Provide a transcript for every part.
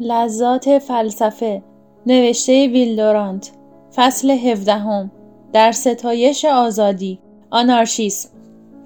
لذات فلسفه نوشته ویلدورانت فصل هفدهم در ستایش آزادی آنارشیسم.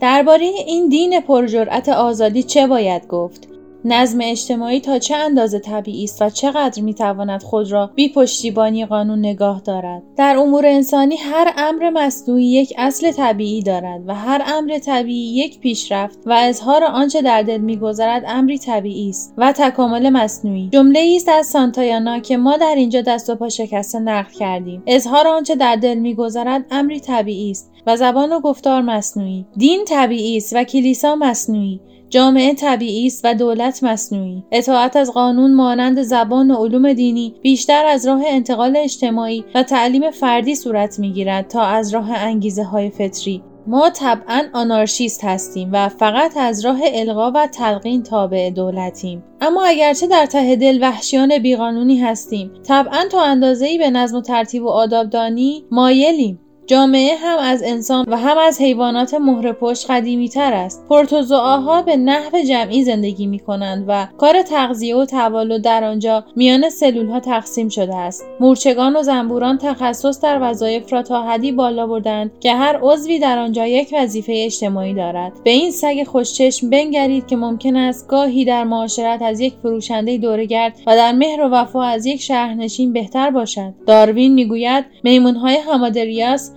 درباره این دین پرجرأت آزادی چه باید گفت؟ نظم اجتماعی تا چه اندازه طبیعی است و چقدر می‌تواند خود را بی پشتیبانی قانون نگاه دارد؟ در امور انسانی هر امر مصنوعی یک اصل طبیعی دارد و هر امر طبیعی یک پیشرفت و اظهار آنچه در دل میگذرد امری طبیعی است و تکامل مصنوعی. جمله است از سانتایانا که ما در اینجا دست و پا شکسته نقل کردیم. اظهار آنچه در دل میگذرد امری طبیعی است و زبان و گفتار مصنوعی. دین طبیعی است و کلیسا مصنوعی. جامعه طبیعی است و دولت مصنوعی. اطاعت از قانون مانند زبان و علوم دینی بیشتر از راه انتقال اجتماعی و تعلیم فردی صورت می‌گیرد تا از راه انگیزه های فطری. ما طبعا آنارشیست هستیم و فقط از راه القا و تلقین تابع دولتیم. اما اگرچه در ته دل وحشیان بیقانونی هستیم طبعا تا اندازهای به نظم و ترتیب و آدابدانی مایلیم. جامعه هم از انسان و هم از حیوانات مهر پشت قدیمی تر است. پروتوزوآها به نحو جمعی زندگی می کنند و کار تغذیه و تولد در آنجا میان سلول ها تقسیم شده است. مورچگان و زنبوران تخصص در وظایف را تا حدی بالا بردند که هر عضوی در آنجا یک وظیفه اجتماعی دارد. به این سگ خوشچشم بنگرید که ممکن است گاهی در معاشرت از یک فروشنده دورگرد و در مهر و وفا از یک شهرنشین بهتر باشد. داروین می‌گوید میمونهای همادریاس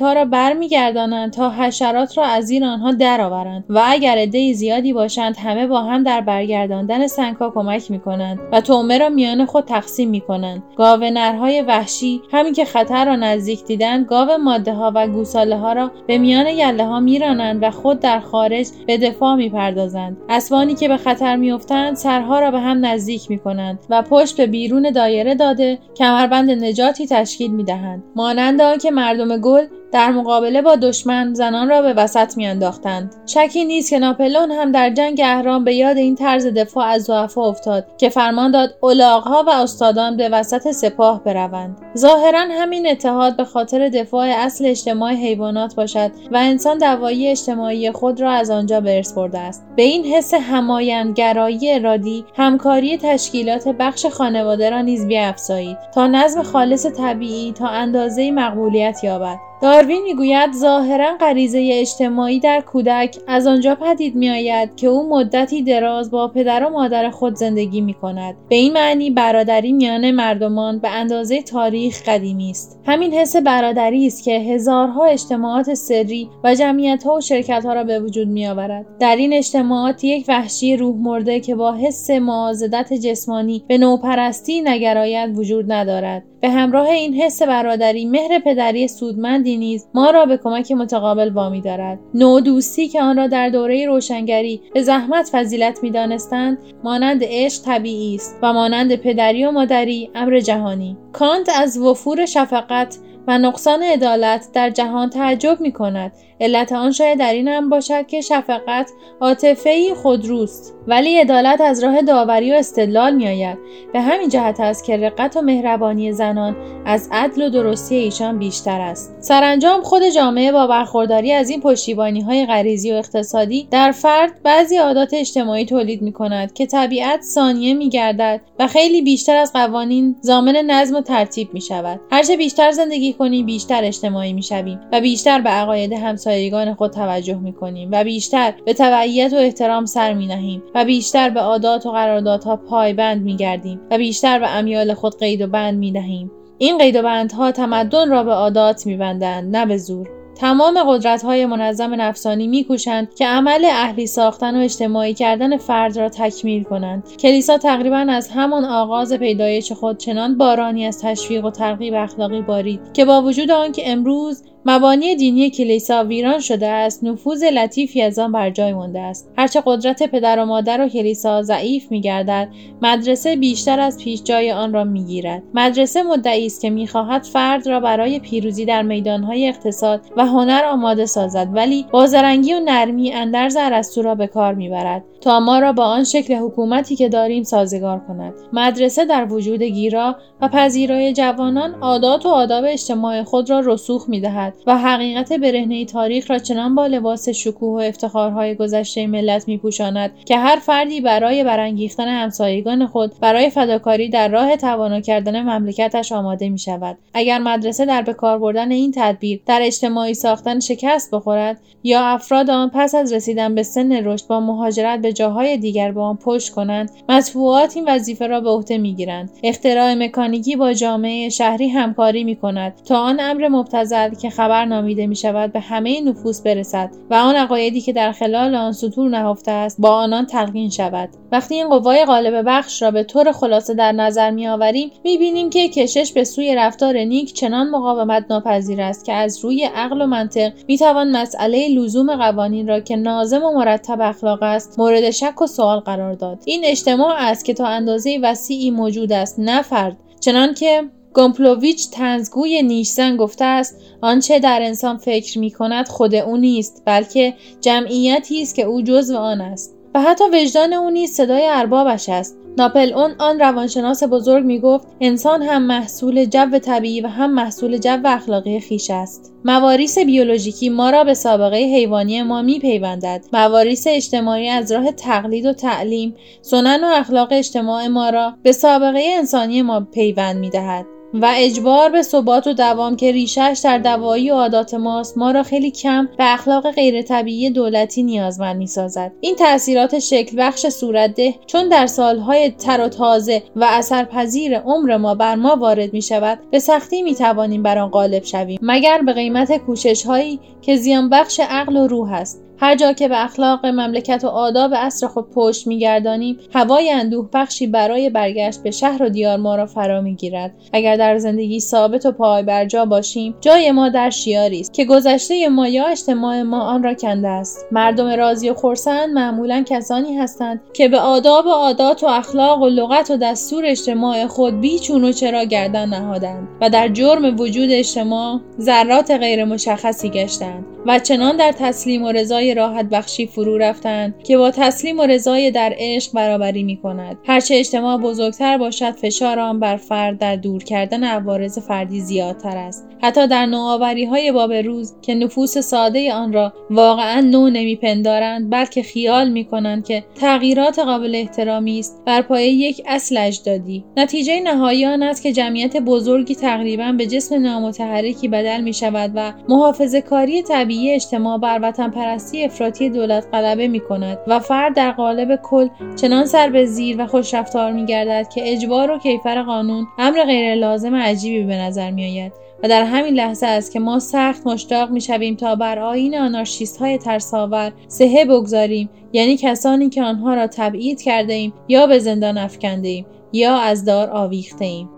ها را برمیگردانند تا حشرات را از زیر آنها درآورند و اگر عده زیادی باشند همه با هم در برگرداندن ها کمک می‌کنند و تومه را میان خود تقسیم می‌کنند. گاو نرهای وحشی همین که خطر را نزدیک دیدند گاو ماده ها و گوساله ها را به میان یله ها میرانند و خود در خارج به دفاع می‌پردازند. اسبانی که به خطر میافتند سرها را به هم نزدیک می‌کنند و پشت به بیرون دایره داده کمربند نجاتی تشکیل می‌دهند. مانند آنکه مردم گل در مقابله با دشمن زنان را به وسط میانداختند. شکی نیست که ناپلون هم در جنگ اهرام به یاد این طرز دفاع از ضعفا افتاد که فرمان داد الاغها و استادان به وسط سپاه بروند. ظاهرا همین اتحاد به خاطر دفاع اصل اجتماع حیوانات باشد و انسان دوایی اجتماعی خود را از آنجا به ارث برده است. به این حس همایندگرایی ارادی همکاری تشکیلات بخش خانواده را نیز بیافزایید تا نظم خالص طبیعی تا اندازه مقبولیت یابد. داروین می‌گوید ظاهرا غریزه اجتماعی در کودک از آنجا پدید میآید که او مدتی دراز با پدر و مادر خود زندگی می کند. به این معنی برادری میان مردمان به اندازه تاریخ قدیمی است. همین حس برادری است که هزارها اجتماعات سری و جمعیت ها و شرکت ها را به وجود می آورد. در این اجتماعات یک وحشی روح مرده که با حس معاضدت جسمانی به نوپرستی نگراید وجود ندارد. به همراه این حس برادری مهر پدری سودمندی نیز ما را به کمک متقابل وامی دارد. نوع دوستی که آن را در دوره روشنگری به زحمت فضیلت می‌دانستند مانند عشق طبیعی است و مانند پدری و مادری امر جهانی. کانت از وفور شفقت و نقصان عدالت در جهان تعجب می کند علت آن شاید در این هم باشد که شفقت عاطفهای خودروست. ولی عدالت از راه داوری و استدلال میآید. به همین جهت است که رقت و مهربانی زنان از عدل و درستی ایشان بیشتر است. سرانجام خود جامعه با برخورداری از این پشتیبانی های غریزی و اقتصادی در فرد بعضی عادات اجتماعی تولید می کند که طبیعت ثانیه می گردد و خیلی بیشتر از قوانین زامن نظم و ترتیب می شود هرچه بیشتر زندگی کنیم بیشتر اجتماعی می شویم و بیشتر به عقاید همسایگان خود توجه می کنیم و بیشتر به تبعیت و احترام سر می نهیم و بیشتر به عادات و قراردادها پایبند می گردیم و بیشتر به امیال خود قید و بند می دهیم. این قید و بندها تمدن را به عادات می بندند نه به زور. تمام قدرت های منظم نفسانی میکوشند که عمل اهلی ساختن و اجتماعی کردن فرد را تکمیل کنند. کلیسا تقریبا از همان آغاز پیدایش خود چنان بارانی از تشویق و ترغیب اخلاقی بارید که با وجود آنکه امروز مبانی دینی کلیسا ویران شده است نفوذ لطیفی از آن بر جای مانده است. هرچه قدرت پدر و مادر و کلیسا ضعیف میگردد مدرسه بیشتر از پیش جای آن را می‌گیرد. مدرسه مدعی است که می‌خواهد فرد را برای پیروزی در میدانهای اقتصاد و هنر آماده سازد ولی بازرنگی و نرمی اندرز ارسطو را به کار می‌برد تا ما را با آن شکل حکومتی که داریم سازگار کند. مدرسه در وجود گیرا و پذیرای جوانان عادات و آداب اجتماع خود را رسوخ می‌دهد و حقیقت برهنه تاریخ را چنان با لباس شکوه و افتخارهای گذشته ملت میپوشاند که هر فردی برای برانگیختن همسایگان خود برای فداکاری در راه توانا کردن مملکتش آماده می شود اگر مدرسه در به کار بردن این تدبیر در اجتماعی ساختن شکست بخورد یا افراد آن پس از رسیدن به سن رشد با مهاجرت به جاهای دیگر به آن پشت کنند مطبوعات این وظیفه را به عهده می‌گیرند. اختراع مکانیکی با جامعه شهری همکاری می کند تا آن امر مبتذل که خبر نامیده می شود به همه نفوس برسد و آن عقایدی که در خلال آن سطور نهفته است با آنان تلقین شود. وقتی این قوای غالب بخش را به طور خلاصه در نظر می آوریم می بینیم که کشش به سوی رفتار نیک چنان مقاومت ناپذیر است که از روی عقل و منطق می توان مسئله لزوم قوانین را که نازم و مرتب اخلاق است مورد شک و سوال قرار داد. این اجتماع است که تا اندازه وسیعی موجود است نه فرد. چنانکه گومپلوویچ تنزگوی نیشزن گفته است آنچه در انسان فکر می کند خود او نیست بلکه جمعیتی است که او جزو آن است. و حتی وجدان او نیز صدای اربابش است. ناپل اون آن روانشناس بزرگ می گفت انسان هم محصول جو طبیعی و هم محصول جو اخلاقی خیش است. مواریس بیولوژیکی ما را به سابقه حیوانی ما می پیوندد مواریس اجتماعی از راه تقلید و تعلیم سنن و اخلاق اجتماع ما را به سابقه انسانی ما پیوند می دهد و اجبار به ثبات و دوام که ریشش در دوایی و عادات ماست ما را خیلی کم به اخلاق غیر طبیعی دولتی نیازمند می سازد. این تاثیرات شکل بخش صورتده چون در سالهای تر و تازه و اثرپذیر عمر ما بر ما وارد می شود به سختی می توانیم بر آن غالب شویم مگر به قیمت کوشش هایی که زیان بخش عقل و روح است هر جا که به اخلاق مملکت و آداب اصر خود پشت میگردانیم هوای اندوه بخشی برای برگشت به شهر و دیار ما را فرا می‌گیرد. اگر در زندگی ثابت و پای بر جا باشیم جای ما در شیاری است که گذشته ما یا اجتماع ما آن را کنده است. مردم راضی و خرسند معمولا کسانی هستند که به آداب و عادات و اخلاق و لغت و دستور اجتماع خود بیچون و چرا گردن نهادند و در جرم وجود اجتماع ذرات غیر مشخصی گشتند و چنان در تسلیم و رضای راحت بخشی فرو رفتند که با تسلیم و رضای در عشق برابری می کند. هرچه اجتماع بزرگتر باشد فشار آن بر فرد در دور کردن عوارض فردی زیادتر است. حتی در نوآوری های باب روز که نفوس ساده آن را واقعا نو نمیپندارند بلکه خیال می کنند که تغییرات قابل احترامی است. بر پایه یک اصل اجدادی. نتیجه نهایی آن است که جمعیت بزرگی تقریبا به جسم نامتحرکی بدل می شود و محافظه کاری طبیعی اجتماع بر وطن پرستی افراطی دولت غلبه می کند و فرد در قالب کل چنان سر به زیر و خوش رفتار می گردد که اجبار و کیفر قانون امر غیر لازم عجیبی به نظر می آید و در همین لحظه است که ما سخت مشتاق می شویم تا بر آین آنارشیست های ترساور سهه بگذاریم یعنی کسانی که آنها را تبعید کرده ایم یا به زندان افکنده ایم یا از دار آویخته ایم.